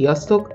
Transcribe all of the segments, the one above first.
Sziasztok!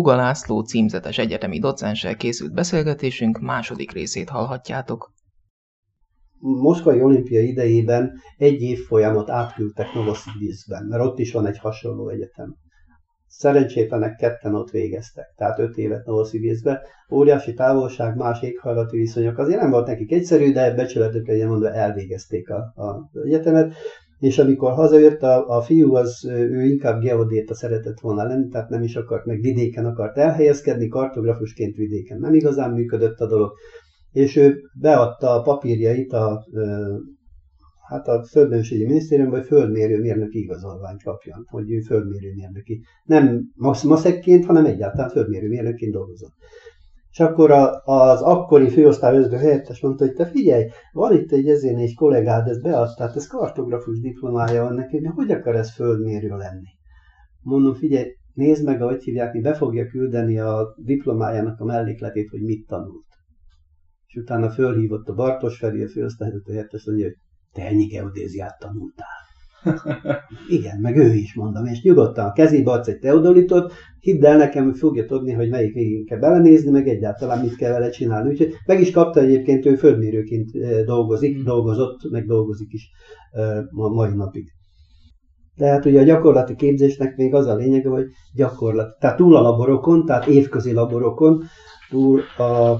Buga László címzetes egyetemi docenssel készült beszélgetésünk második részét hallhatjátok. Moszkvai olimpia idejében egy év folyamat átküldtek Novosibirskben, mert ott is van egy hasonló egyetem. Szerencsétlenek ketten ott végeztek, tehát öt évet Novosibirskbe. Óriási távolság, más éghajlati viszonyok. Azért nem volt nekik egyszerű, de becsületük legyen mondva elvégezték a, a egyetemet. És amikor hazajött, a, a fiú az, ő inkább geodéta szeretett volna lenni, tehát nem is akart, meg vidéken akart elhelyezkedni, kartografusként vidéken nem igazán működött a dolog, és ő beadta a papírjait a hát a Földmérőségi Minisztériumban, hogy földmérő mérnöki igazolványt kapjon, hogy ő földmérő mérnöki. Nem maszekként, hanem egyáltalán földmérő mérnökként dolgozott. És akkor a, az akkori főosztályvezető helyettes mondta, hogy te figyelj, van itt egy ezén egy kollégád, ezt beadtát, ez kartografus diplomája van neki, de hogy akar ez földmérő lenni? Mondom, figyelj, nézd meg, ahogy hívják, mi be fogja küldeni a diplomájának a mellékletét, hogy mit tanult. És utána fölhívott a Bartos Feri, a főosztályvezető helyettes, mondja, hogy te ennyi geodéziát tanultál. Igen, meg ő is mondom, és nyugodtan a kezébe adsz egy teodolitot, hidd el nekem, hogy fogja tudni, hogy melyik végén kell belenézni, meg egyáltalán mit kell vele csinálni. Úgyhogy meg is kapta egyébként, ő földmérőként dolgozik, mm. dolgozott, meg dolgozik is a mai napig. Tehát ugye a gyakorlati képzésnek még az a lényege, hogy gyakorlat, tehát túl a laborokon, tehát évközi laborokon, túl a...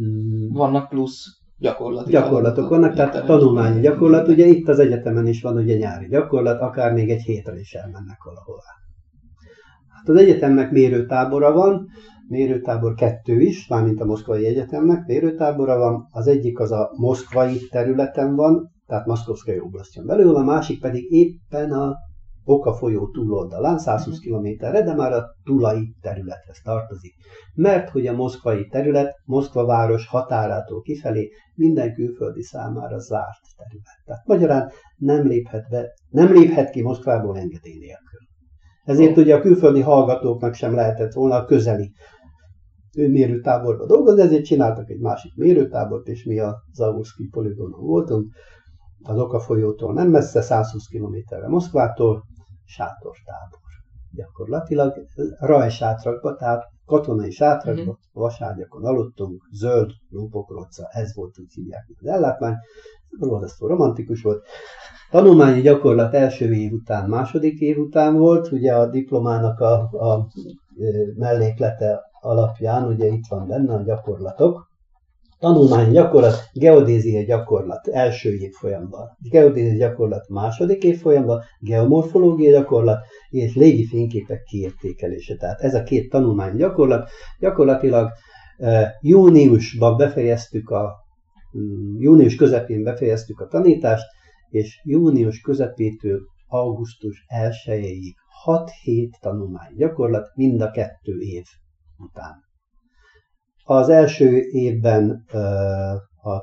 Mm, Vannak plusz gyakorlati gyakorlatok vannak, tehát tanulmányi gyakorlat, ugye itt az egyetemen is van ugye nyári gyakorlat, akár még egy hétre is elmennek valahová. Hát az egyetemnek mérőtábora van, mérőtábor kettő is, mármint a Moszkvai Egyetemnek mérőtábora van, az egyik az a moszkvai területen van, tehát Moszkovszkai oblasztjon belül, a másik pedig éppen a Oka folyó túloldalán, 120 kilométerre, de már a tulai területhez tartozik. Mert hogy a moszkvai terület, Moszkva város határától kifelé minden külföldi számára zárt terület. Tehát magyarán nem léphet, be, nem léphet ki Moszkvából engedély nélkül. Ezért ugye a külföldi hallgatóknak sem lehetett volna a közeli mérőtáborba dolgozni, ezért csináltak egy másik mérőtábort, és mi a Zavurszki poligonon voltunk, az Oka folyótól nem messze, 120 kilométerre Moszkvától, sátortábor. Gyakorlatilag rajsátrakba, tehát katonai sátrakba, uh-huh. vaságyakon aludtunk, zöld, lúpokrocca, ez volt, úgy hívják az ellátmány. Borzasztó romantikus volt. Tanulmányi gyakorlat első év után, második év után volt, ugye a diplomának a, a melléklete alapján, ugye itt van benne a gyakorlatok, Tanulmányi gyakorlat, geodézia gyakorlat első évfolyamban, geodézia gyakorlat második évfolyamban, geomorfológia gyakorlat és légi fényképek kiértékelése. Tehát ez a két tanulmányi gyakorlat. Gyakorlatilag júniusban befejeztük a mm, június közepén befejeztük a tanítást, és június közepétől augusztus 1-ig 6 hét tanulmány gyakorlat, mind a kettő év után. Az első évben a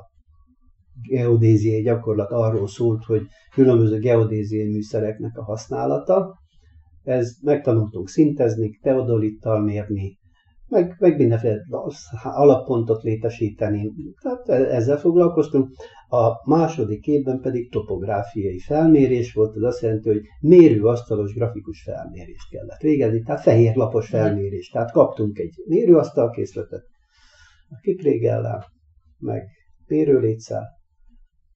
geodéziai gyakorlat arról szólt, hogy különböző geodéziai műszereknek a használata. Ez megtanultunk szintezni, teodolittal mérni, meg, meg mindenféle alappontot létesíteni. Tehát e-, ezzel foglalkoztunk. A második évben pedig topográfiai felmérés volt, az azt jelenti, hogy mérőasztalos grafikus felmérést kellett végezni, tehát fehér lapos felmérés. Tehát kaptunk egy mérőasztalkészletet, a kiprégellel, meg mérőléccel.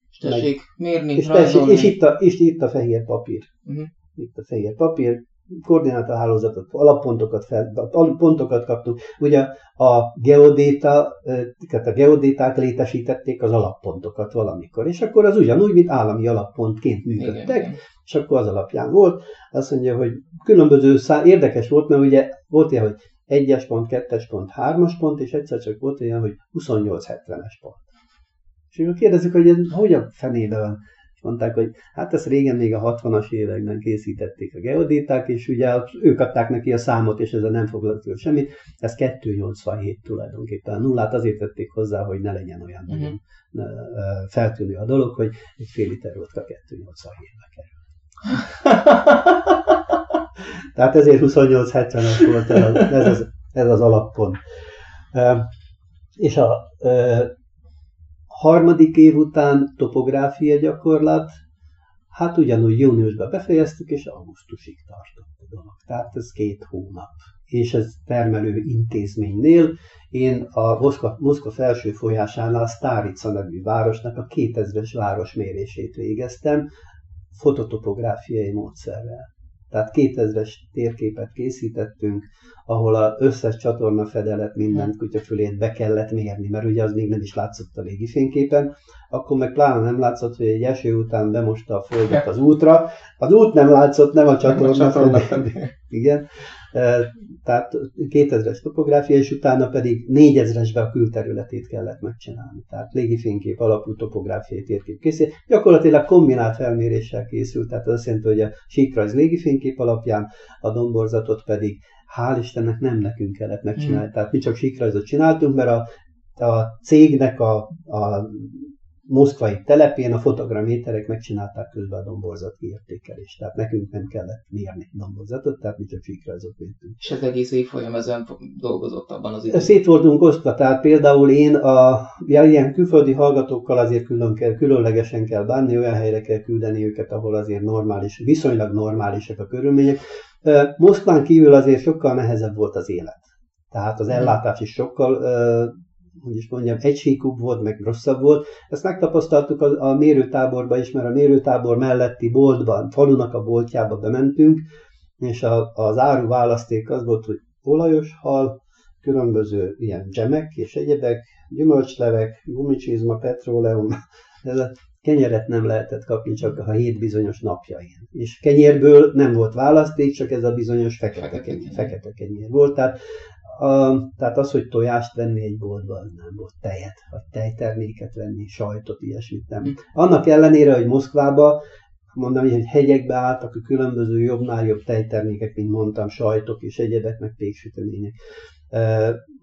És tessék meg, mérni, és, tessék, és, itt a, és itt a fehér papír. Uh-huh. Itt a fehér papír, koordinátorhálózatot, alappontokat, fel, alappontokat kaptunk. Ugye a geodéta, a geodéták létesítették az alappontokat valamikor, és akkor az ugyanúgy, mint állami alappontként működtek, igen, és akkor az alapján volt. Azt mondja, hogy különböző szá- érdekes volt, mert ugye volt ilyen, hogy 1-es pont, 2-es pont, 3-as pont, és egyszer csak volt olyan, hogy 28-70-es pont. És akkor kérdezzük, hogy ez hogyan fenébe van. És mondták, hogy hát ezt régen még a 60-as években készítették a geodéták, és ugye ők adták neki a számot, és ezzel nem foglalkozott semmit. Ez 287 tulajdonképpen. A nullát azért tették hozzá, hogy ne legyen olyan uh-huh. nagyon feltűnő a dolog, hogy egy fél liter vodka 287-be kerül. Tehát ezért 28-70-es volt ez, ez, az, ez az alappont. És a harmadik év után topográfia gyakorlat, hát ugyanúgy júniusban befejeztük, és augusztusig tartott a dolog. Tehát ez két hónap. És ez termelő intézménynél én a Moszkva, Moszkva felső folyásánál Stárica nevű városnak a 2000-es városmérését végeztem fototopográfiai módszerrel. Tehát 2000-es térképet készítettünk, ahol az összes csatorna fedelet, mindent kutyafülét be kellett mérni, mert ugye az még nem is látszott a légifényképen. Akkor meg pláne nem látszott, hogy egy eső után bemosta a földet az útra. Az út nem látszott, nem a csatorna, nem a csatorna Igen tehát 2000-es topográfia, és utána pedig 4000-esbe a külterületét kellett megcsinálni. Tehát légifénykép alapú topográfiai térkép készül. Gyakorlatilag kombinált felméréssel készült, tehát az azt jelenti, hogy a síkrajz légifénykép alapján, a domborzatot pedig hál' Istennek nem nekünk kellett megcsinálni. Mm. Tehát mi csak síkrajzot csináltunk, mert a, a cégnek a, a moszkvai telepén a fotograméterek megcsinálták közben a domborzat kiértékelést. Tehát nekünk nem kellett mérni domborzatot, tehát mi csak síkrajzot védtünk. És ez egész évfolyam ezen dolgozott abban az időben? Szét voltunk osztva, tehát például én a ja, ilyen külföldi hallgatókkal azért külön kell, különlegesen kell bánni, olyan helyre kell küldeni őket, ahol azért normális, viszonylag normálisak a körülmények. Moszkván kívül azért sokkal nehezebb volt az élet. Tehát az ellátás is sokkal hogy is mondjam, egységúbb volt, meg rosszabb volt. Ezt megtapasztaltuk a, a mérőtáborban is, mert a mérőtábor melletti boltban, falunak a boltjába bementünk, és a, az áru választék az volt, hogy olajos hal, különböző ilyen gemek és egyebek, gyümölcslevek, gumicsizma, petróleum, ez a kenyeret nem lehetett kapni csak a hét bizonyos napjain. És kenyérből nem volt választék, csak ez a bizonyos fekete, fekete, kenyér, fekete kenyér volt. Tehát a, tehát az, hogy tojást venni egy boltban, nem volt tejet, vagy tejterméket venni, sajtot, ilyesmit nem. Hm. Annak ellenére, hogy Moszkvába, mondom, hogy hegyekbe álltak a különböző jobbnál jobb tejtermékek, mint mondtam, sajtok és egyebek, meg péksütemények.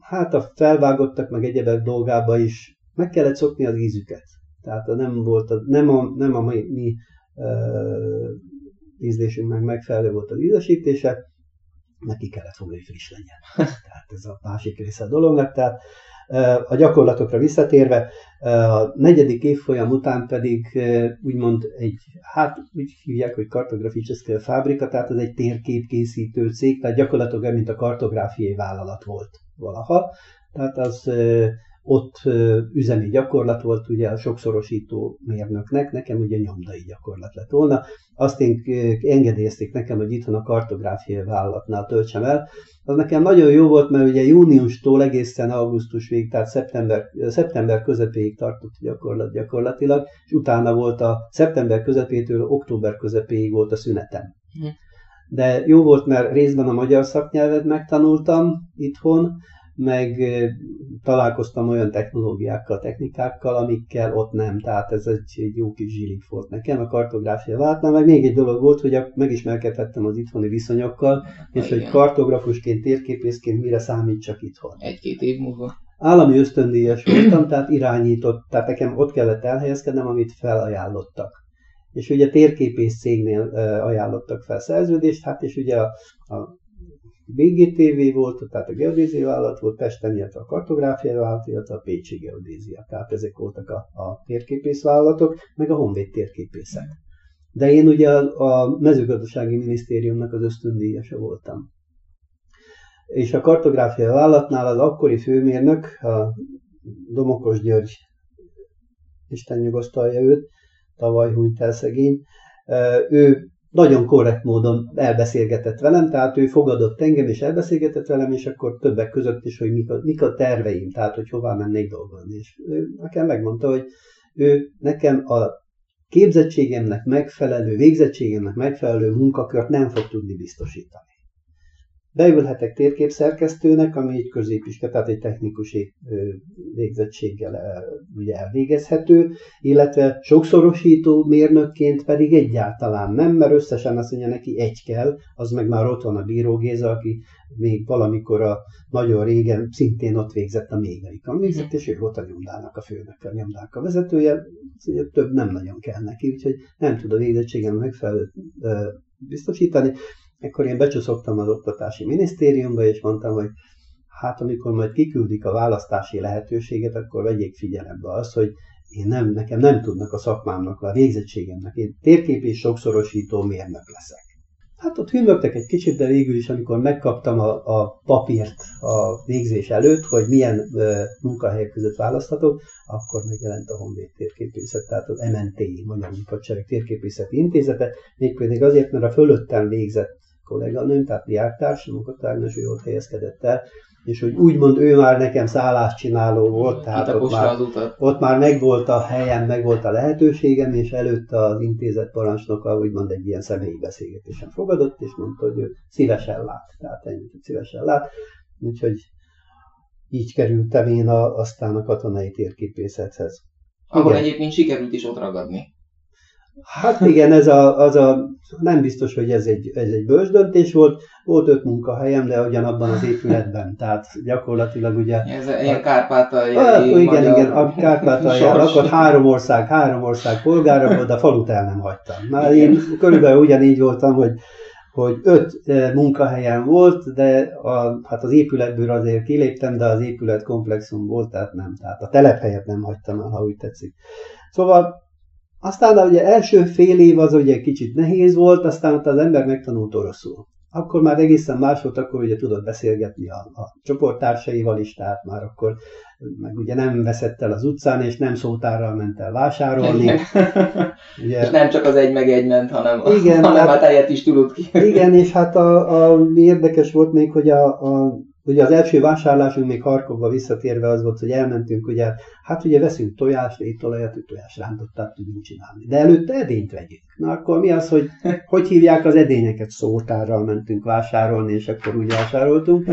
Hát a felvágottak, meg egyebek dolgába is meg kellett szokni az ízüket. Tehát nem volt, a, nem a, nem a mi, mi ízlésünknek megfelelő volt az ízesítése, neki kellett fogni, hogy friss legyen. Tehát ez a másik része a dolognak. Tehát a gyakorlatokra visszatérve, a negyedik évfolyam után pedig úgymond egy, hát úgy hívják, hogy kartograficzeszke fabrika, tehát ez egy térképkészítő cég, tehát gyakorlatilag mint a kartográfiai vállalat volt valaha. Tehát az ott üzemi gyakorlat volt ugye a sokszorosító mérnöknek, nekem ugye nyomdai gyakorlat lett volna. Azt én engedélyezték nekem, hogy itthon a kartográfiai vállalatnál töltsem el. Az nekem nagyon jó volt, mert ugye júniustól egészen augusztusig, tehát szeptember, szeptember közepéig tartott a gyakorlat gyakorlatilag, és utána volt a szeptember közepétől október közepéig volt a szünetem. Hm. De jó volt, mert részben a magyar szaknyelvet megtanultam itthon, meg találkoztam olyan technológiákkal, technikákkal, amikkel ott nem, tehát ez egy, egy jó kis zsilik volt nekem, a kartográfia váltnál, meg még egy dolog volt, hogy megismerkedhettem az itthoni viszonyokkal, és igen. hogy kartografusként, térképészként mire számítsak itthon. Egy-két év múlva. Állami ösztöndíjas voltam, tehát irányított, tehát nekem ott kellett elhelyezkednem, amit felajánlottak. És ugye térképész cégnél ajánlottak fel szerződést, hát és ugye a, a BGTV volt, tehát a geodézia vállalat volt Pesten, illetve a kartográfia vállalat, illetve a Pécsi geodézia. Tehát ezek voltak a, a térképész vállalatok, meg a Honvéd térképészek. De én ugye a, a mezőgazdasági minisztériumnak az ösztöndíjasa voltam. És a kartográfia vállalatnál az akkori főmérnök, a Domokos György, Isten nyugosztalja őt, tavaly hunyt el szegény, ő nagyon korrekt módon elbeszélgetett velem, tehát ő fogadott engem és elbeszélgetett velem, és akkor többek között is, hogy mik a, mik a terveim, tehát hogy hová mennék dolgozni. És ő nekem megmondta, hogy ő nekem a képzettségemnek megfelelő, végzettségemnek megfelelő munkakört nem fog tudni biztosítani. Beülhetek térképszerkesztőnek, ami egy középiske, tehát egy technikusi végzettséggel ugye elvégezhető, illetve sokszorosító mérnökként pedig egyáltalán nem, mert összesen azt mondja neki egy kell, az meg már ott van a Bíró Géza, aki még valamikor a nagyon régen szintén ott végzett a mégaikon végzett, és ő volt a nyomdának a főnök, a nyomdának a vezetője, több nem nagyon kell neki, úgyhogy nem tud a végzettségem megfelelőt biztosítani. Ekkor én becsúszottam az oktatási minisztériumba, és mondtam, hogy hát amikor majd kiküldik a választási lehetőséget, akkor vegyék figyelembe azt, hogy én nem, nekem nem tudnak a szakmámnak, a végzettségemnek, én térkép és sokszorosító mérnök leszek. Hát ott hümmögtek egy kicsit, de végül is, amikor megkaptam a, a papírt a végzés előtt, hogy milyen e, munkahelyek között választhatok, akkor megjelent a Honvéd térképészet, tehát az MNT, Magyar Hadsereg Térképészeti Intézete, mégpedig azért, mert a fölöttem végzett kolléganőm, tehát diáktárs, munkatárnos, ő ott helyezkedett el, és hogy úgymond ő már nekem szálláscsináló volt, tehát ott már, ott már megvolt a helyem, megvolt a lehetőségem, és előtte az intézet parancsnoka úgymond egy ilyen személyi beszélgetésen fogadott, és mondta, hogy ő szívesen lát, tehát ennyit, szívesen lát. Úgyhogy így kerültem én a, aztán a katonai térképészethez. Ahol Igen. egyébként sikerült is ott ragadni. Hát igen, ez a, az a, nem biztos, hogy ez egy, ez egy bős döntés volt. Volt öt munkahelyem, de ugyanabban az épületben, tehát gyakorlatilag ugye... Ez a, ilyen kárpátaljai hát, Igen, igen, a kárpátaljai lakott három ország, három ország polgára volt, de a falut el nem hagytam. Már én körülbelül ugyanígy voltam, hogy hogy öt e, munkahelyem volt, de a, hát az épületből azért kiléptem, de az épület komplexum volt, tehát nem. Tehát a telephelyet nem hagytam el, ha úgy tetszik. Szóval aztán ugye első fél év az ugye kicsit nehéz volt, aztán ott az ember megtanult oroszul. Akkor már egészen más volt, akkor ugye tudott beszélgetni a, a csoporttársaival is, tehát már akkor meg ugye nem veszett el az utcán, és nem szótárral ment el vásárolni. ugye, és nem csak az egy meg egy ment, hanem, igen, hanem hát, hát is tudott ki. Igen, és hát a, a, érdekes volt még, hogy a, a Ugye az első vásárlásunk még Harkovba visszatérve az volt, hogy elmentünk, ugye, hát ugye veszünk tojást, étolajat, tojás rántottát tudunk csinálni. De előtte edényt vegyünk. Na akkor mi az, hogy hogy hívják az edényeket? Szótárral mentünk vásárolni, és akkor úgy vásároltunk.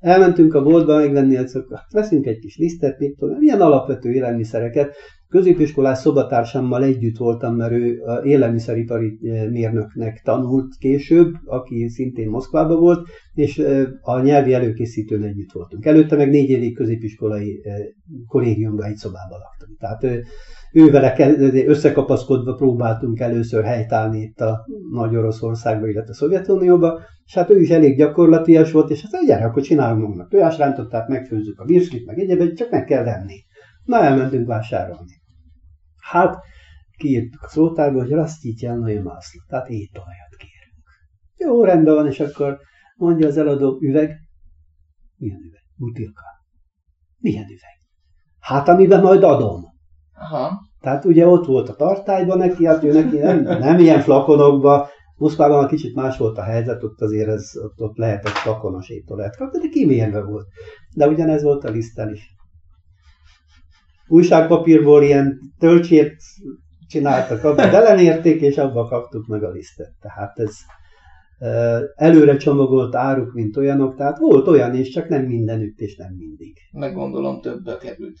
Elmentünk a boltba megvenni, hogy veszünk egy kis lisztet, mit tudom, ilyen alapvető élelmiszereket, Középiskolás szobatársammal együtt voltam, mert ő élelmiszeripari eh, mérnöknek tanult később, aki szintén Moszkvában volt, és eh, a nyelvi előkészítőn együtt voltunk. Előtte meg négy évig középiskolai eh, kollégiumban egy szobában laktam. Tehát ő vele összekapaszkodva próbáltunk először helytállni itt a Nagy Oroszországba, illetve a Szovjetunióba, és hát ő is elég gyakorlatias volt, és hát gyere, akkor csinálunk magunknak tojásrántottát, megfőzzük a virslit, meg egyébként, csak meg kell venni. Na, elmentünk vásárolni. Hát, kiírtuk a szótárba, hogy rasztítjelnai mászló, tehát étolajat kérünk. Jó, rendben van, és akkor mondja az eladó, üveg. Milyen üveg? Butilka. Milyen üveg? Hát, amiben majd adom. Aha. Tehát ugye ott volt a tartályban neki, hát ő neki nem, nem ilyen flakonokba, Moszkvában a kicsit más volt a helyzet, ott azért ez, ott, ott lehetett flakonos étolajat kapni, de kimérve volt. De ugyanez volt a liszttel is újságpapírból ilyen töltsét csináltak, abba belenérték, és abba kaptuk meg a lisztet. Tehát ez előre csomagolt áruk, mint olyanok, tehát volt olyan is, csak nem mindenütt és nem mindig. Meg gondolom többbe került.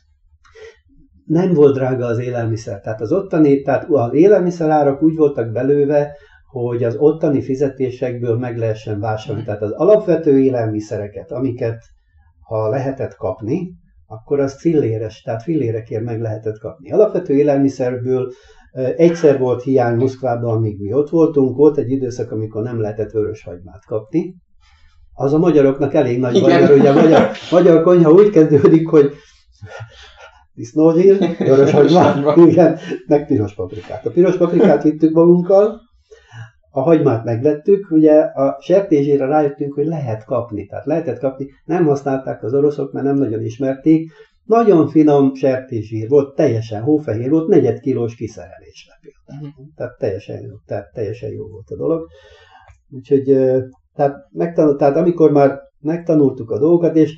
Nem volt drága az élelmiszer, tehát az ottani, tehát az élelmiszerárak úgy voltak belőve, hogy az ottani fizetésekből meg lehessen vásárolni. Tehát az alapvető élelmiszereket, amiket ha lehetett kapni, akkor az filléres, tehát fillérekért meg lehetett kapni. Alapvető élelmiszerből egyszer volt hiány Moszkvában, amíg mi ott voltunk, volt egy időszak, amikor nem lehetett vöröshagymát kapni. Az a magyaroknak elég nagy baj, mert ugye a magyar, magyar konyha úgy kezdődik, hogy disznózsír, vöröshagyma, igen, meg piros paprikát. A piros paprikát vittük magunkkal, a hagymát megvettük, ugye a sertézsére rájöttünk, hogy lehet kapni, tehát lehetett kapni, nem használták az oroszok, mert nem nagyon ismerték, nagyon finom sertézsír volt, teljesen hófehér volt, negyed kilós kiszerelésre például. Uh-huh. Tehát, teljesen, jó, tehát teljesen jó volt a dolog. Úgyhogy tehát, megtanult, tehát amikor már megtanultuk a dolgokat, és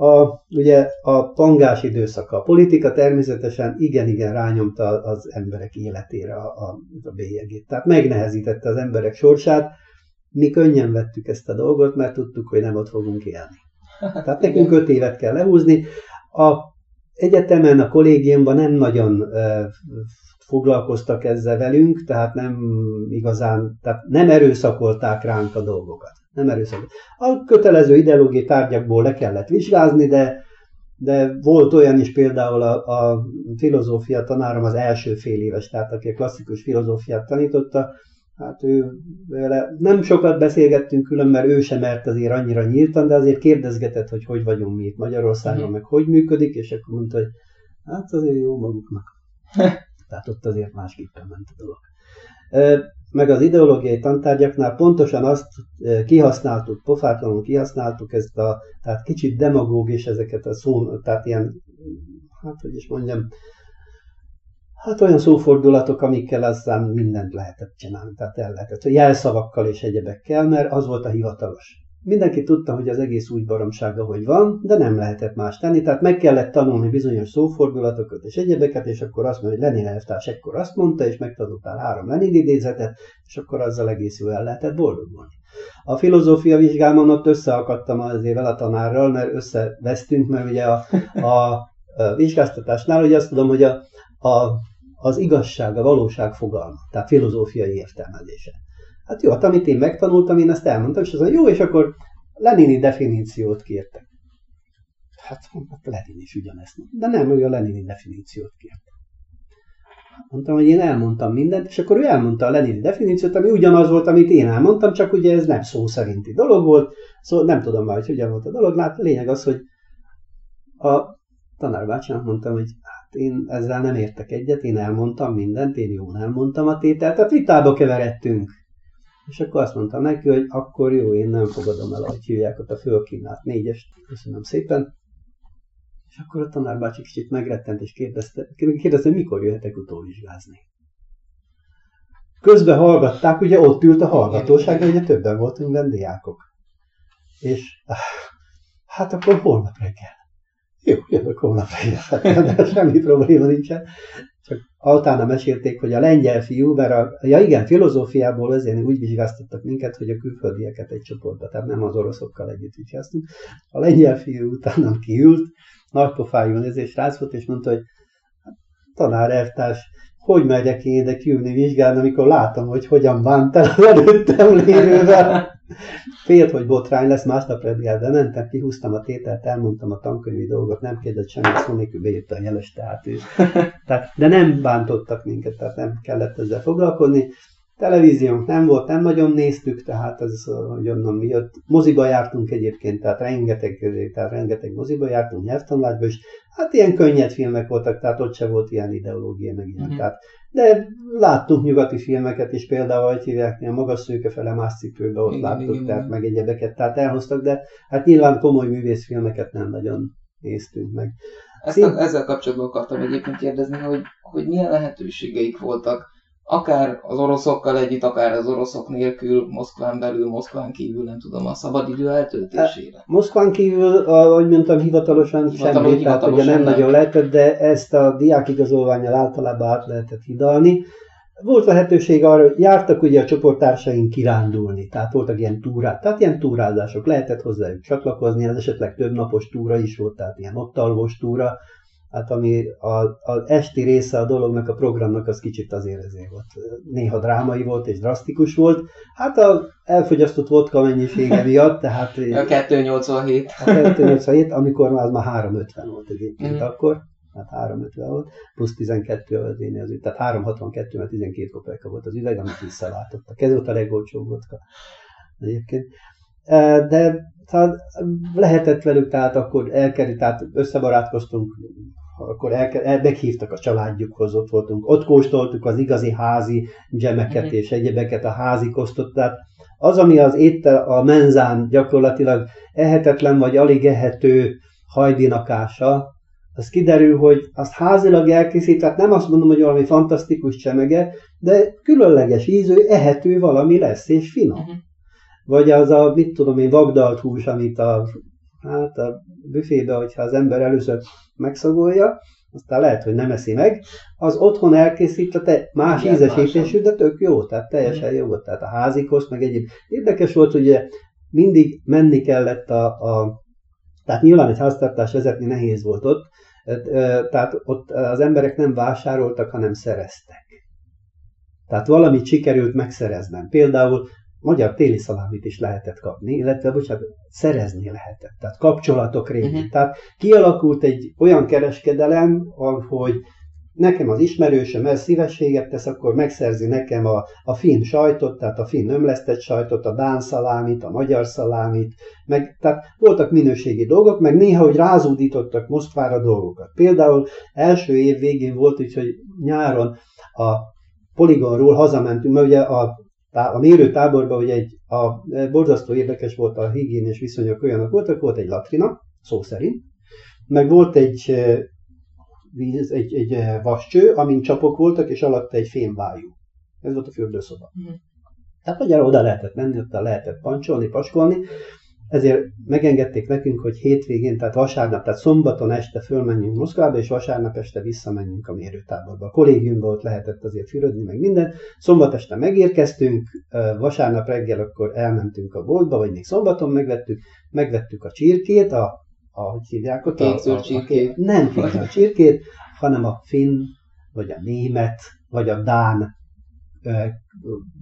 a, ugye a pangás időszaka, a politika természetesen igen-igen rányomta az emberek életére a, a, a bélyegét. Tehát megnehezítette az emberek sorsát. mi könnyen vettük ezt a dolgot, mert tudtuk, hogy nem ott fogunk élni. Tehát nekünk öt évet kell lehúzni. A egyetemen, a kollégiumban nem nagyon foglalkoztak ezzel velünk, tehát nem igazán, tehát nem erőszakolták ránk a dolgokat. Nem erőszakolták. A kötelező ideológiai tárgyakból le kellett vizsgázni, de, de volt olyan is például a, a filozófia tanárom az első fél éves, tehát aki a klasszikus filozófiát tanította, hát ő vele nem sokat beszélgettünk külön, mert ő sem mert azért annyira nyíltan, de azért kérdezgetett, hogy hogy vagyunk mi itt Magyarországon, uh-huh. meg hogy működik, és akkor mondta, hogy hát azért jó maguknak. Tehát ott azért másképpen ment a dolog. Meg az ideológiai tantárgyaknál pontosan azt kihasználtuk, pofátlanul kihasználtuk ezt a, tehát kicsit demagóg és ezeket a szó, tehát ilyen, hát hogy is mondjam, hát olyan szófordulatok, amikkel aztán mindent lehetett csinálni, tehát el lehetett, jelszavakkal és egyebekkel, mert az volt a hivatalos. Mindenki tudta, hogy az egész úgy baromság, ahogy van, de nem lehetett más tenni, tehát meg kellett tanulni bizonyos szófordulatokat és egyebeket, és akkor azt mondja, hogy Lenin elvtárs ekkor azt mondta, és megtanuljál három Lenin idézetet, és akkor azzal egész jól el lehetett boldogulni. A filozófia vizsgálmon ott összeakadtam azért vele a tanárral, mert összevesztünk, mert ugye a, a, a vizsgáztatásnál ugye azt tudom, hogy a, a, az igazság, a valóság fogalma, tehát filozófiai értelmezése. Hát jó, hát amit én megtanultam, én ezt elmondtam, és az mondja, jó, és akkor Lenini definíciót kértek. Hát, hát Lenin is ugyanezt mondta. De nem, ő a Lenini definíciót kérte. Mondtam, hogy én elmondtam mindent, és akkor ő elmondta a Lenini definíciót, ami ugyanaz volt, amit én elmondtam, csak ugye ez nem szó szerinti dolog volt, szóval nem tudom már, hogy hogyan volt a dolog. Lát, lényeg az, hogy a tanárbácsának mondtam, hogy hát én ezzel nem értek egyet, én elmondtam mindent, én jól elmondtam a tételt, tehát vitába keveredtünk. És akkor azt mondtam neki, hogy akkor jó, én nem fogadom el, hogy hívják ott a fölkínált négyest. Köszönöm szépen. És akkor a tanárbácsi kicsit megrettent, és kérdezte, kérdezte, mikor jöhetek utóvizsgázni. Közben hallgatták, ugye ott ült a hallgatóság, ugye többen voltunk vendégjákok. És hát akkor holnap reggel. Jó, jövök holnap reggel, semmi probléma nincsen. Csak utána mesélték, hogy a lengyel fiú, mert a, ja igen, filozófiából azért úgy vizsgáztattak minket, hogy a külföldieket egy csoportba, tehát nem az oroszokkal együtt vizsgáztunk. A lengyel fiú utána kiült, nagypofájú nézés rác volt, és mondta, hogy tanár elvtárs, hogy megyek én ide kiülni vizsgálni, amikor látom, hogy hogyan bánt el az előttem lévővel. Félt, hogy botrány lesz, másnap reggel bementem, kihúztam a tételt, elmondtam a tankönyvi dolgot, nem kérdett semmit, szó nélkül beírta a jeles, tehát, ő, tehát De nem bántottak minket, tehát nem kellett ezzel foglalkozni. Televíziónk nem volt, nem nagyon néztük, tehát ez, hogy onnan mi jött. Moziba jártunk egyébként, tehát rengeteg, tehát rengeteg moziba jártunk nyelvtanulásba, és hát ilyen könnyed filmek voltak, tehát ott se volt ilyen ideológia, meg ilyen. Mm-hmm. Tehát, de láttunk nyugati filmeket is, például, hogy hívják, a magas szőke fele más cipőbe, ott igen, láttuk, igen, tehát igen. meg egyebeket, tehát elhoztak, de hát nyilván komoly művészfilmeket nem nagyon néztünk meg. Ezt a, ezzel kapcsolatban akartam egyébként kérdezni, hogy, hogy milyen lehetőségeik voltak akár az oroszokkal együtt, akár az oroszok nélkül, Moszkván belül, Moszkván kívül, nem tudom, a szabadidő eltöltésére. Moszkván kívül, ahogy mondtam, hivatalosan Hivatalon, semmi, tehát ugye nem, nem nagyon lehetett, de ezt a diákigazolványjal általában át lehetett hidalni. Volt lehetőség arra, hogy jártak ugye a csoporttársaink kirándulni, tehát voltak ilyen túrák, tehát ilyen túrázások, lehetett hozzájuk csatlakozni, ez esetleg több napos túra is volt, tehát ilyen ott alvos túra, hát ami az esti része a dolognak, a programnak az kicsit azért ezért volt. Néha drámai volt és drasztikus volt. Hát a elfogyasztott vodka mennyisége miatt, tehát... A 287. A 287, amikor már az már 350 volt egyébként mm. akkor. Hát 350 volt, plusz 12 az én az tehát 362, mert 12 kopeka volt az üveg, amit visszaváltottak. Ez volt a legolcsóbb vodka egyébként. De tehát lehetett velük, tehát akkor elkerült, tehát összebarátkoztunk, akkor el, el, meghívtak a családjukhoz, ott voltunk, ott kóstoltuk az igazi házi dzsemeket mm-hmm. és egyebeket, a házi kosztot, tehát az, ami az étel, a menzán gyakorlatilag ehetetlen vagy alig ehető hajdinakása, az kiderül, hogy azt házilag elkészít, tehát nem azt mondom, hogy valami fantasztikus csemege, de különleges ízű, ehető valami lesz, és finom. Uh-huh. Vagy az a, mit tudom én, vagdalt hús, amit a, hát a büfébe, hogyha az ember először megszagolja, aztán lehet, hogy nem eszi meg, az otthon elkészít a te más Igen, ízesítésű, de tök jó, tehát teljesen jó volt. Tehát a házikhoz, meg egyéb. Érdekes volt, ugye mindig menni kellett a, a tehát nyilván egy háztartás vezetni nehéz volt ott, tehát ott az emberek nem vásároltak, hanem szereztek. Tehát valamit sikerült megszereznem. Például magyar téli szalámit is lehetett kapni, illetve, bocsánat, szerezni lehetett. Tehát kapcsolatok révén. Uh-huh. Tehát kialakult egy olyan kereskedelem, hogy nekem az ismerősöm ez szívességet tesz, akkor megszerzi nekem a, a finn sajtot, tehát a finn ömlesztett sajtot, a dán szalámit, a magyar szalámit, meg, tehát voltak minőségi dolgok, meg néha, hogy rázúdítottak Moszkvára dolgokat. Például első év végén volt úgy, hogy nyáron a poligonról hazamentünk, mert ugye a a mérőtáborban ugye egy, a, borzasztó érdekes volt a higiénés viszonyok olyanok voltak, volt egy latrina, szó szerint, meg volt egy víz, egy, egy vascső, amin csapok voltak, és alatta egy fémvájú. Ez volt a fürdőszoba. Mm. Tehát magyarul oda lehetett menni, ott lehetett pancsolni, paskolni, ezért megengedték nekünk, hogy hétvégén, tehát vasárnap, tehát szombaton este fölmenjünk Moszkvába, és vasárnap este visszamenjünk a mérőtáborba. A kollégiumban ott lehetett azért fürödni, meg minden. Szombat este megérkeztünk, vasárnap reggel akkor elmentünk a boltba, vagy még szombaton megvettük, megvettük a csirkét, a, a hogy hívják ott? A, a, a, csirkét. Nem a csirkét, hanem a finn, vagy a német, vagy a dán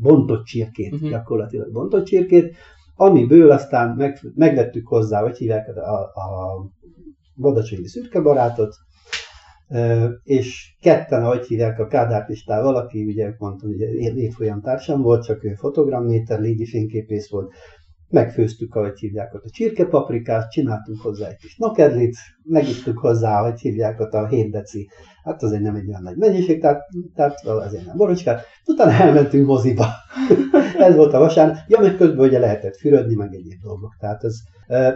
bontott csirkét, uh-huh. gyakorlatilag bontott csirkét, amiből aztán meg, megvettük hozzá, hogy hívják a, a Badacsonyi szürke barátot, és ketten, ahogy hívják a Kádár Pistál, valaki, ugye mondtam, hogy évfolyam társam volt, csak ő fotogramméter, légi fényképész volt, megfőztük, ahogy hívják ott a csirkepaprikát, csináltunk hozzá egy kis nokedlit, megittuk hozzá, ahogy hívják ott a 7 deci, hát azért nem egy olyan nagy mennyiség, tehát, tehát azért nem borocskát, utána elmentünk moziba. ez volt a vasárnap, ja, meg közben ugye lehetett fürödni, meg egyéb dolgok, tehát ez,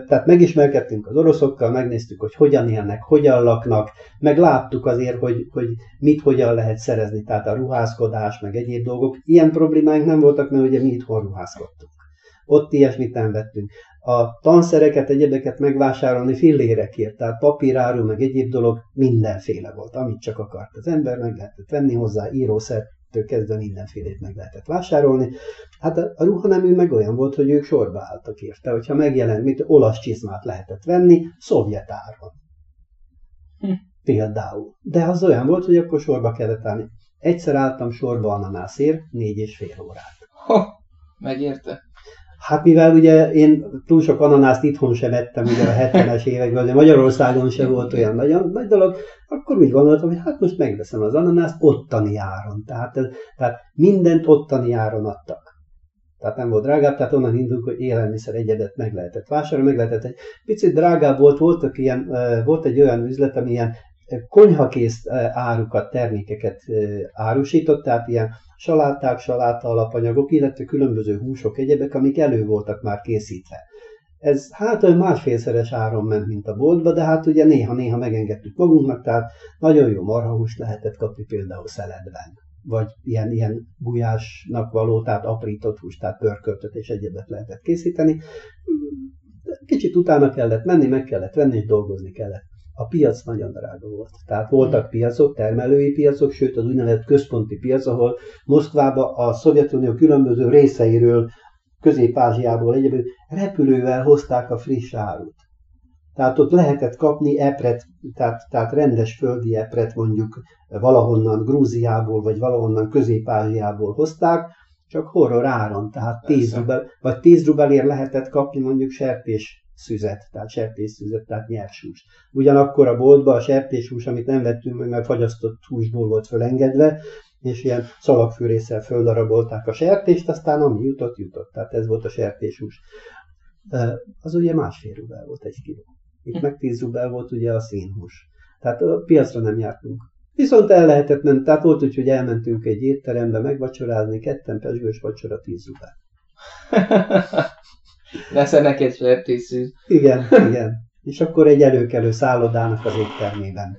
tehát megismerkedtünk az oroszokkal, megnéztük, hogy hogyan élnek, hogyan laknak, meg láttuk azért, hogy, hogy mit hogyan lehet szerezni, tehát a ruházkodás, meg egyéb dolgok. Ilyen problémáink nem voltak, mert ugye mi itthon ruházkodtunk ott ilyesmit nem vettünk. A tanszereket, egyebeket megvásárolni fillérekért, tehát papíráru, meg egyéb dolog mindenféle volt, amit csak akart az ember, meg lehetett venni hozzá, írószertől kezdve mindenfélét meg lehetett vásárolni. Hát a, a ruhanemű meg olyan volt, hogy ők sorba álltak érte, hogyha megjelent, mit olasz csizmát lehetett venni, szovjet áron. Hm. Például. De az olyan volt, hogy akkor sorba kellett állni. Egyszer álltam sorba ananászért, négy és fél órát. Ha, megérte? Hát mivel ugye én túl sok ananászt itthon sem ettem ugye a 70-es években, de Magyarországon sem volt olyan nagyon nagy dolog, akkor úgy gondoltam, hogy hát most megveszem az ananászt ottani áron. Tehát, tehát mindent ottani áron adtak. Tehát nem volt drágább, tehát onnan indulunk, hogy élelmiszer egyedet meg lehetett vásárolni, meg lehetett egy picit drágább volt, voltak ilyen, volt egy olyan üzlet, ami ilyen konyhakész árukat, termékeket árusított, tehát ilyen saláták, saláta alapanyagok, illetve különböző húsok, egyebek, amik elő voltak már készítve. Ez hát olyan másfélszeres áron ment, mint a boltba, de hát ugye néha-néha megengedtük magunknak, tehát nagyon jó marhahúst lehetett kapni például szeledben vagy ilyen, ilyen gulyásnak való, tehát aprított húst, tehát pörköltöt és egyebet lehetett készíteni. Kicsit utána kellett menni, meg kellett venni, és dolgozni kellett a piac nagyon drága volt. Tehát voltak hmm. piacok, termelői piacok, sőt az úgynevezett központi piac, ahol Moszkvába a Szovjetunió különböző részeiről, Közép-Ázsiából egyébként repülővel hozták a friss árut. Tehát ott lehetett kapni epret, tehát, tehát rendes földi epret mondjuk valahonnan Grúziából, vagy valahonnan Közép-Ázsiából hozták, csak horror áron, tehát 10 rubel, vagy 10 rubelért lehetett kapni mondjuk sertés szüzet, tehát sertésszüzet, tehát nyers hús. Ugyanakkor a boltban a sertéshús, amit nem vettünk meg, mert fagyasztott húsból volt fölengedve, és ilyen szalagfűrészsel földarabolták a sertést, aztán ami jutott, jutott. Tehát ez volt a sertéshús. Az ugye másfél rubel volt egy kiló. Itt hm. meg 10 rubel volt ugye a színhús. Tehát a piacra nem jártunk. Viszont el lehetett menni, tehát volt úgy, hogy elmentünk egy étterembe megvacsorázni, ketten pesgős vacsora 10 rubel. Lesz neked sertészű. Igen, igen. És akkor egy előkelő szállodának az éttermében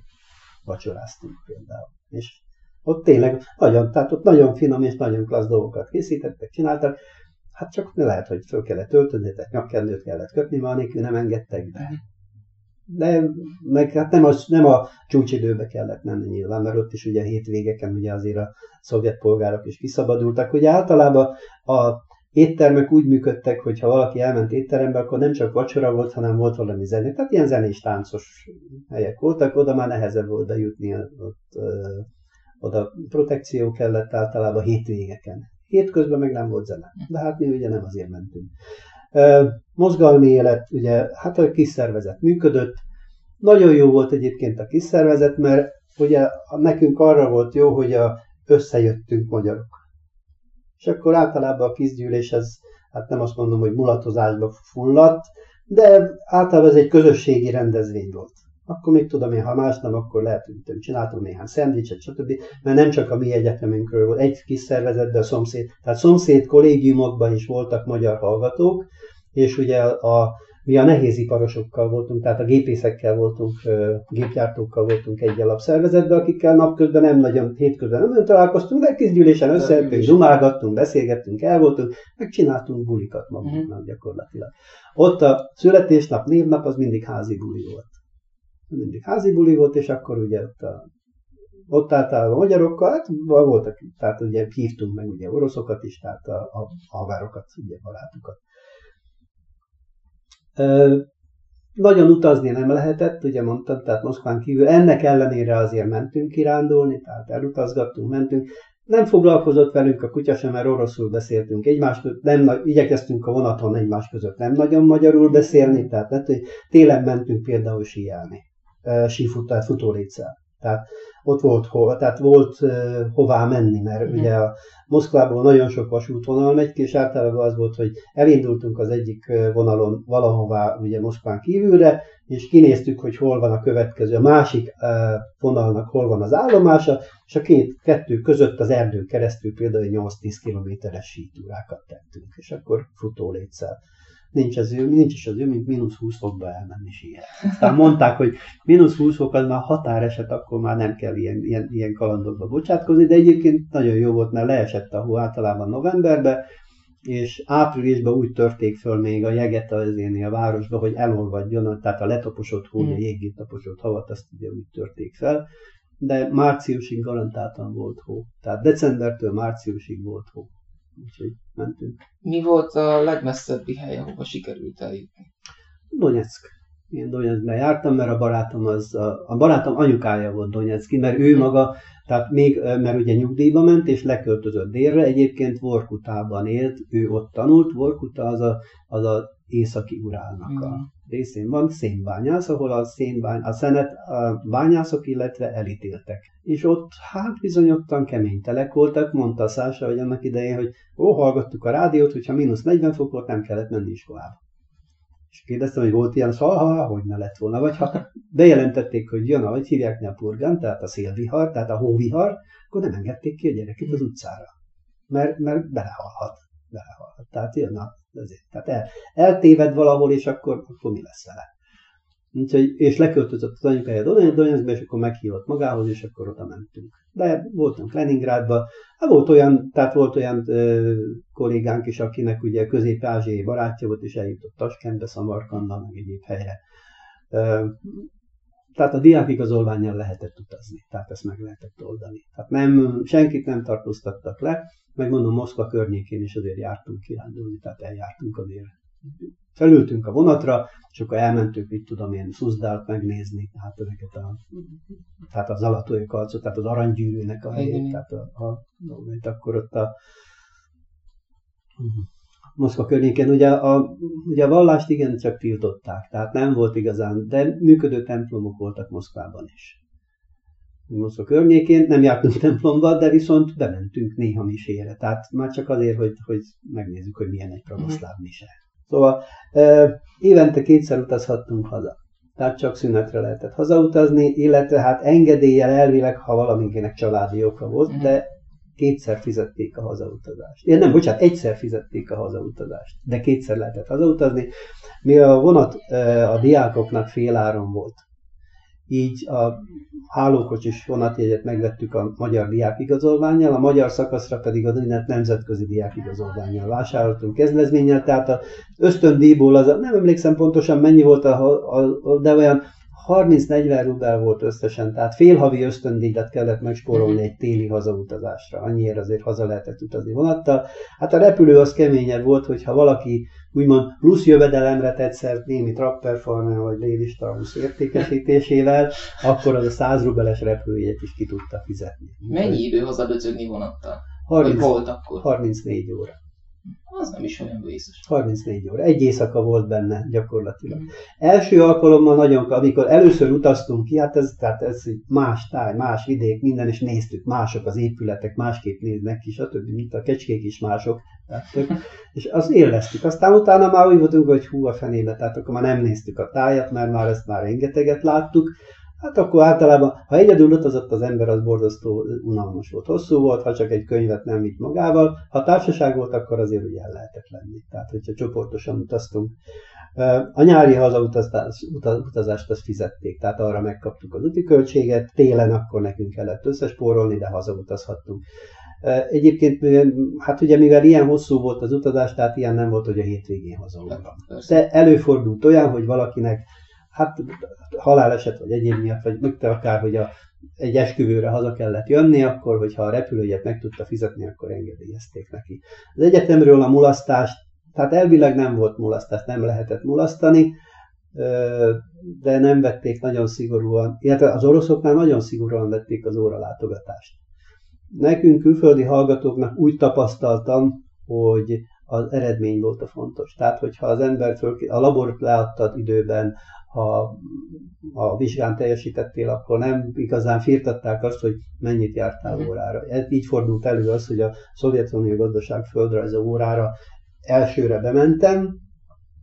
vacsoráztunk például. És ott tényleg nagyon, tehát ott nagyon finom és nagyon klassz dolgokat készítettek, csináltak. Hát csak lehet, hogy föl kellett tölteni, tehát nyakkendőt kellett kötni, mert nélkül nem engedtek be. De meg hát nem a, nem a csúcsidőbe kellett menni nyilván, mert ott is ugye hétvégeken ugye azért a szovjet polgárok is kiszabadultak. Ugye általában a éttermek úgy működtek, hogy ha valaki elment étterembe, akkor nem csak vacsora volt, hanem volt valami zené. Tehát ilyen zenés, táncos helyek voltak, oda már nehezebb volt bejutni, ott, ö, oda protekció kellett általában hétvégeken. Hétközben meg nem volt zene. De hát mi ugye nem azért mentünk. Ö, mozgalmi élet, ugye, hát a kis szervezet működött. Nagyon jó volt egyébként a kis szervezet, mert ugye nekünk arra volt jó, hogy a, összejöttünk magyarok és akkor általában a kizgyűlés ez, hát nem azt mondom, hogy mulatozásba fulladt, de általában ez egy közösségi rendezvény volt. Akkor még tudom én, ha más nem, akkor lehet, hogy csináltunk néhány szendvicset, stb. Mert nem csak a mi egyetemünkről volt, egy kis szervezetben a szomszéd, tehát szomszéd kollégiumokban is voltak magyar hallgatók, és ugye a, mi a nehéziparosokkal voltunk, tehát a gépészekkel voltunk, gépgyártókkal voltunk egy alapszervezetben, akikkel napközben nem nagyon, hétközben nem nagyon találkoztunk, de kis gyűlésen összejöttünk, dumálgattunk, beszélgettünk, el voltunk, meg csináltunk bulikat magunknak uh-huh. gyakorlatilag. Ott a születésnap, névnap az mindig házi buli volt. Mindig házi buli volt, és akkor ugye ott a ott általában magyarokkal, hát voltak, tehát ugye hívtunk meg ugye oroszokat is, tehát a, a havárokat, ugye barátokat. Nagyon utazni nem lehetett, ugye mondtam, tehát Moszkván kívül. Ennek ellenére azért mentünk kirándulni, tehát elutazgattunk, mentünk. Nem foglalkozott velünk a kutya sem, mert oroszul beszéltünk egymás között, nem, igyekeztünk a vonaton egymás között nem nagyon magyarul beszélni, tehát lehet, hogy télen mentünk például síelni, sífut, tehát futóléccel. Tehát ott volt, hol, tehát volt uh, hová menni, mert uh-huh. ugye a Moszkvából nagyon sok vasútvonal megy ki, és általában az volt, hogy elindultunk az egyik vonalon valahová, ugye Moszkván kívülre, és kinéztük, hogy hol van a következő, a másik uh, vonalnak hol van az állomása, és a két, kettő között az erdőn keresztül például 8-10 kilométeres sítúrákat tettünk, és akkor futólétszel nincs, az ő, nincs is az ő, mint mínusz 20 fokba elmenni síelni. Aztán mondták, hogy mínusz 20 fok az már határeset, akkor már nem kell ilyen, ilyen, ilyen kalandokba bocsátkozni, de egyébként nagyon jó volt, mert leesett a hó általában novemberben, és áprilisban úgy törték föl még a jeget az a városba, hogy elolvadjon, tehát a letaposott hó, mm. a jégét taposott havat, azt ugye úgy törték fel, de márciusig garantáltan volt hó. Tehát decembertől márciusig volt hó úgyhogy mentünk. Mi volt a legmesszebbi hely, ahova sikerült eljutni? Donetsk. Én Donetskben jártam, mert a barátom az, a, a barátom anyukája volt Donetszki, mert ő maga, tehát még, mert ugye nyugdíjba ment, és leköltözött délre, egyébként Vorkutában élt, ő ott tanult, Vorkuta az a, az a északi Urálnak a mm. részén van, szénbányász, ahol a, szénbány, a szenet a bányászok, illetve elítéltek. És ott hát bizonyottan kemény telek voltak, mondta Szása, hogy annak idején, hogy ó, hallgattuk a rádiót, hogyha mínusz 40 fok volt, nem kellett menni iskolába. És kérdeztem, hogy volt ilyen, szóval, ha, hogy ne lett volna, vagy ha bejelentették, hogy jön, ahogy hívják a purgan, tehát a szélvihar, tehát a hóvihar, akkor nem engedték ki a gyerekét az utcára. Mert, mert belehalhat. belehalhat. Tehát jön a Azért. Tehát el, eltéved valahol, és akkor, akkor mi lesz vele. Úgyhogy, és leköltözött az anyukája Donetskbe, és akkor meghívott magához, és akkor oda mentünk. De voltunk Leningrádban, hát volt olyan, tehát volt olyan ö, kollégánk is, akinek ugye közép-ázsiai barátja volt, és eljutott Taskentbe, Szamarkandba, meg egyéb helyre. Ö, tehát a diákigazolványjal lehetett utazni, tehát ezt meg lehetett oldani. Tehát nem, senkit nem tartóztattak le, megmondom, Moszkva környékén is azért jártunk kirándulni, tehát eljártunk azért. Felültünk a vonatra, és akkor elmentünk, mit tudom én, Szuzdált megnézni, tehát ezeket a, tehát az alatói kalcot, tehát az aranygyűrűnek a helyét, tehát a, a, a, akkor ott a Moszkva környékén. Ugye a, ugye a vallást igen csak tiltották, tehát nem volt igazán, de működő templomok voltak Moszkvában is. Moszkva környékén, nem jártunk templomba, de viszont bementünk néha misére. Tehát már csak azért, hogy, hogy megnézzük, hogy milyen egy pravoszláv mhm. mise. Szóval évente kétszer utazhattunk haza. Tehát csak szünetre lehetett hazautazni, illetve hát engedéllyel elvileg, ha valamikinek családi oka volt, mhm. de kétszer fizették a hazautazást. Én nem, bocsánat, egyszer fizették a hazautazást, de kétszer lehetett hazautazni. Mi a vonat a diákoknak féláron volt. Így a hálókocsis vonatjegyet megvettük a magyar diákigazolványjal, a magyar szakaszra pedig a nemzetközi diákigazolványjal vásároltunk kezdvezménnyel, tehát az ösztöndíjból az, nem emlékszem pontosan mennyi volt, a, a, de olyan 30-40 rubel volt összesen, tehát félhavi ösztöndíjat kellett megspórolni uh-huh. egy téli hazautazásra. Annyiért azért haza lehetett utazni vonattal. Hát a repülő az keményebb volt, hogyha valaki úgymond plusz jövedelemre tetszett némi trapperfarmer vagy lévistrausz értékesítésével, akkor az a 100 rubeles repülőjét is ki tudta fizetni. Mennyi idő hazadöcögni vonattal? 30, volt akkor? 34 óra. Az nem is olyan vészes. 34 óra. Egy éjszaka volt benne gyakorlatilag. Mm. Első alkalommal nagyon, amikor először utaztunk ki, hát ez, tehát ez más táj, más vidék, minden, és néztük, mások az épületek, másképp néznek ki, stb. mint a kecskék is mások. Tehát, és azt élveztük. Aztán utána már úgy voltunk, hogy hú a fenébe, tehát akkor már nem néztük a tájat, mert már ezt már rengeteget láttuk, Hát akkor általában, ha egyedül utazott az ember, az borzasztó unalmas volt. Hosszú volt, ha csak egy könyvet nem vitt magával. Ha társaság volt, akkor azért ugye el lehetett lenni. Tehát, hogyha csoportosan utaztunk. A nyári hazautazást azt fizették, tehát arra megkaptuk az úti költséget, télen akkor nekünk kellett összespórolni, de hazautazhattunk. Egyébként, hát ugye mivel ilyen hosszú volt az utazás, tehát ilyen nem volt, hogy a hétvégén hazautam. De előfordult olyan, hogy valakinek hát haláleset vagy egyéb miatt, vagy meg akár, hogy a, egy esküvőre haza kellett jönni, akkor, hogyha a repülőjét meg tudta fizetni, akkor engedélyezték neki. Az egyetemről a mulasztást, tehát elvileg nem volt mulasztás, nem lehetett mulasztani, de nem vették nagyon szigorúan, illetve az oroszoknál nagyon szigorúan vették az óralátogatást. Nekünk külföldi hallgatóknak úgy tapasztaltam, hogy az eredmény volt a fontos. Tehát, hogyha az ember föl, a labort leadtad időben, ha a vizsgán teljesítettél, akkor nem igazán firtatták azt, hogy mennyit jártál mm. órára. Így fordult elő az, hogy a Szovjetunió gazdaság földrajza órára elsőre bementem,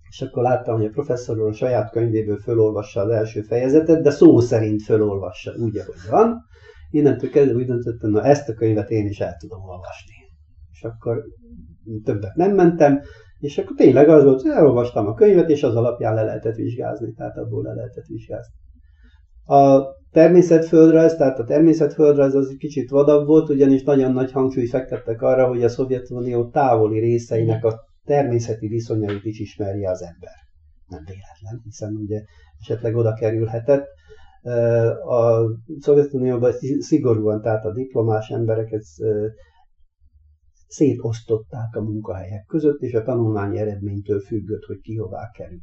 és akkor láttam, hogy a professzor a saját könyvéből fölolvassa az első fejezetet, de szó szerint fölolvassa úgy, ahogy van. Innentől kezdve úgy döntöttem, na ezt a könyvet én is el tudom olvasni. És akkor többet nem mentem, és akkor tényleg az volt, hogy elolvastam a könyvet, és az alapján le lehetett vizsgázni, tehát abból le lehetett vizsgázni. A természetföldrajz, tehát a természetföldrajz az egy kicsit vadabb volt, ugyanis nagyon nagy hangsúly fektettek arra, hogy a Szovjetunió távoli részeinek a természeti viszonyait is ismerje az ember. Nem véletlen, hiszen ugye esetleg oda kerülhetett. A Szovjetunióban szigorúan, tehát a diplomás embereket szétosztották a munkahelyek között, és a tanulmányi eredménytől függött, hogy ki hová kerül.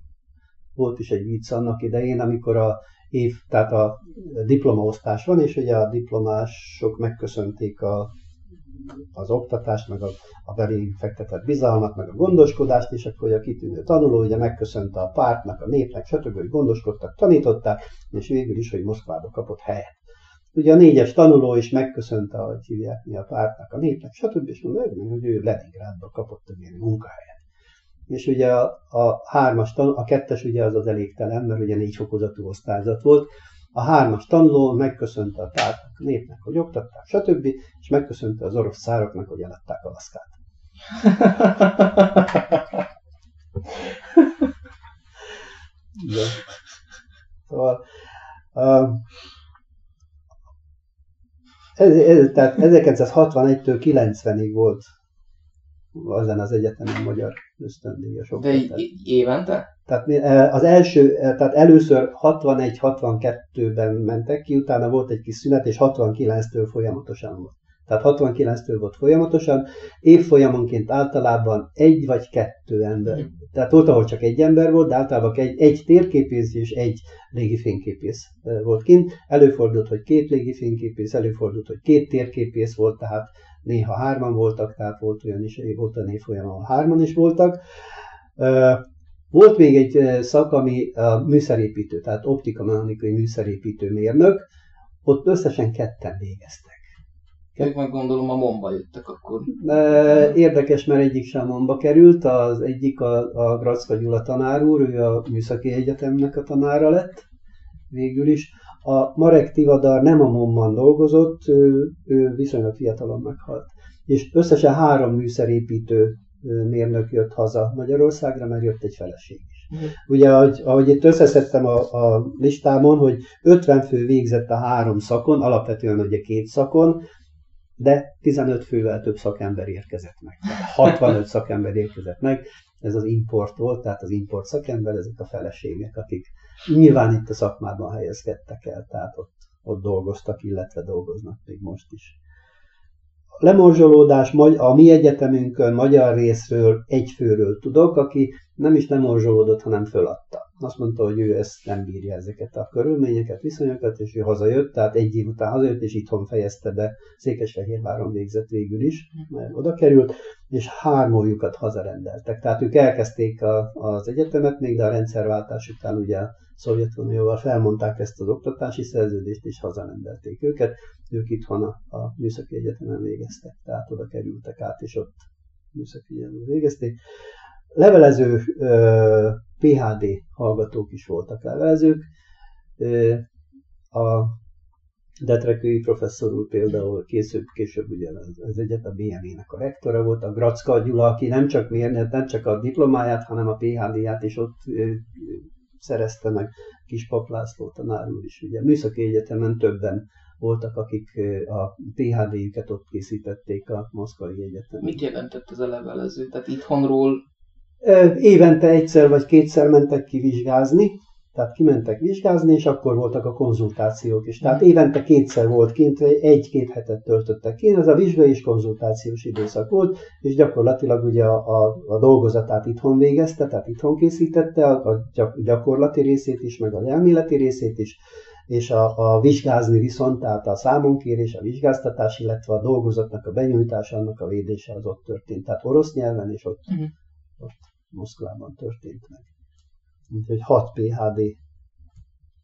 Volt is egy vicc annak idején, amikor a év, tehát a diplomaosztás van, és ugye a diplomások megköszönték a, az oktatást, meg a, a belé fektetett bizalmat, meg a gondoskodást, és akkor a kitűnő tanuló ugye megköszönte a pártnak, a népnek, stb., hogy gondoskodtak, tanították, és végül is, hogy Moszkvába kapott helyet. Ugye a négyes tanuló is megköszönte, hogy hívják mi a pártnak, a népnek, stb. és mondta, hogy ő Leningrádba kapott egy ilyen munkahelyet. És ugye a, a hármas tanuló, a kettes ugye az az elégtelen, mert ugye négy fokozatú osztályzat volt, a hármas tanuló megköszönte a pártnak, a népnek, hogy oktatták, stb. és megköszönte az orosz szároknak, hogy eladták Alaszkát. De. Szóval uh, ez, ez, tehát 1961-től 90-ig volt azon az egyetemen magyar ösztöndíjas oktatás. De évente? Tehát e, az első, e, tehát először 61-62-ben mentek ki, utána volt egy kis szünet, és 69-től folyamatosan volt. Tehát 69-től volt folyamatosan, évfolyamonként általában egy vagy kettő ember. Mm. Tehát volt, ahol csak egy ember volt, de általában egy, egy térképész és egy légifényképész volt kint. Előfordult, hogy két légifényképész, előfordult, hogy két térképész volt, tehát néha hárman voltak, tehát volt olyan is, volt a névfolyam, ahol hárman is voltak. Volt még egy szak, ami a műszerépítő, tehát optikamechanikai műszerépítő mérnök, ott összesen ketten végeztek. Ők meg gondolom a momba jöttek akkor. Érdekes, mert egyik sem momba került, az egyik a, a Gracka Gyula tanár úr, ő a Műszaki Egyetemnek a tanára lett végül is. A Marek Tivadar nem a momban dolgozott, ő, ő viszonylag fiatalon meghalt. És összesen három műszerépítő mérnök jött haza Magyarországra, mert jött egy feleség is. Uh-huh. Ugye, ahogy, ahogy itt összeszedtem a, a listámon, hogy 50 fő végzett a három szakon, alapvetően ugye két szakon, de 15 fővel több szakember érkezett meg. 65 szakember érkezett meg. ez az import volt, tehát az import szakember, ezek a feleségek, akik nyilván itt a szakmában helyezkedtek el, tehát ott, ott dolgoztak, illetve dolgoznak még most is. Lemorzsolódás a mi egyetemünkön magyar részről egy főről tudok, aki nem is lemorzsolódott, hanem föladta. Azt mondta, hogy ő ezt nem bírja ezeket a körülményeket, viszonyokat, és ő hazajött, tehát egy év után hazajött, és itthon fejezte be, Székesfehérváron végzett végül is, mert oda került, és hármójukat hazarendeltek. Tehát ők elkezdték a, az egyetemet még, de a rendszerváltás után ugye Szovjetunióval felmondták ezt az oktatási szerződést, és hazarendelték őket. Ők itthon a, a Műszaki Egyetemen végeztek, tehát oda kerültek át, és ott Műszaki Egyetemen végezték. Levelező PHD hallgatók is voltak levelezők. A Detrekői professzor úr például később, később ugye az egyetem BME-nek a rektora volt, a Gracka Gyula, aki nem csak, nem csak a diplomáját, hanem a PHD-ját is ott szerezte meg, Kis László tanár úr is. Ugye Műszaki Egyetemen többen voltak, akik a PHD-jüket ott készítették a Moszkvai Egyetemen. Mit jelentett ez a levelező? Tehát itthonról Évente egyszer vagy kétszer mentek ki vizsgázni, tehát kimentek vizsgázni, és akkor voltak a konzultációk is. Tehát évente kétszer volt kint, egy-két hetet töltöttek ki, ez a vizsgai és konzultációs időszak volt, és gyakorlatilag ugye a, a, a dolgozatát itthon végezte, tehát itthon készítette, a, a gyakorlati részét is, meg a elméleti részét is, és a, a vizsgázni viszont, tehát a számonkérés, a vizsgáztatás, illetve a dolgozatnak a benyújtása, annak a védése az ott történt. Tehát orosz nyelven, és ott, uh-huh. ott Moszkvában történt meg. Úgyhogy 6 PHD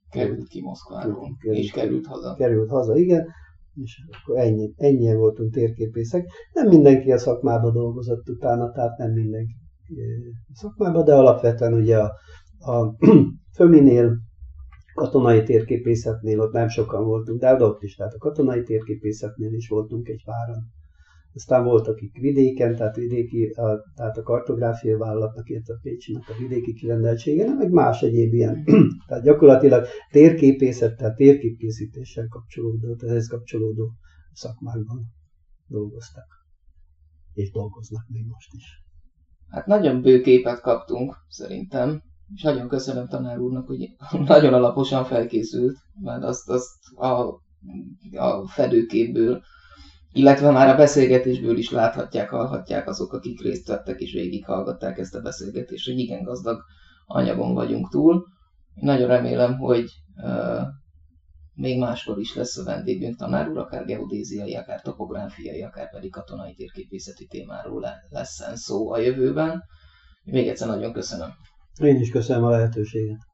került ki Moszkváról, került, és került haza. Került haza, igen, és akkor ennyi, ennyien voltunk térképészek. Nem mindenki a szakmába dolgozott utána, tehát nem mindenki a szakmába, de alapvetően ugye a, a Föminél, katonai térképészetnél ott nem sokan voltunk, de ott is, tehát a katonai térképészetnél is voltunk egy páran. Aztán voltak akik vidéken, tehát, vidéki, a, tehát a kartográfia vállalatnak, illetve a Pécsinek a vidéki kirendeltsége, meg más egyéb ilyen. tehát gyakorlatilag térképészettel, térképkészítéssel kapcsolódó, ehhez kapcsolódó szakmákban dolgoztak. És dolgoznak még most is. Hát nagyon bő képet kaptunk, szerintem. És nagyon köszönöm tanár úrnak, hogy nagyon alaposan felkészült, mert azt, azt a, a fedőképből illetve már a beszélgetésből is láthatják, hallhatják azok, akik részt vettek és végighallgatták ezt a beszélgetést, hogy igen gazdag anyagon vagyunk túl. Én nagyon remélem, hogy uh, még máskor is lesz a vendégünk tanár úr, akár geodéziai, akár topográfiai, akár pedig katonai térképészeti témáról lesz szó a jövőben. Még egyszer nagyon köszönöm. Én is köszönöm a lehetőséget.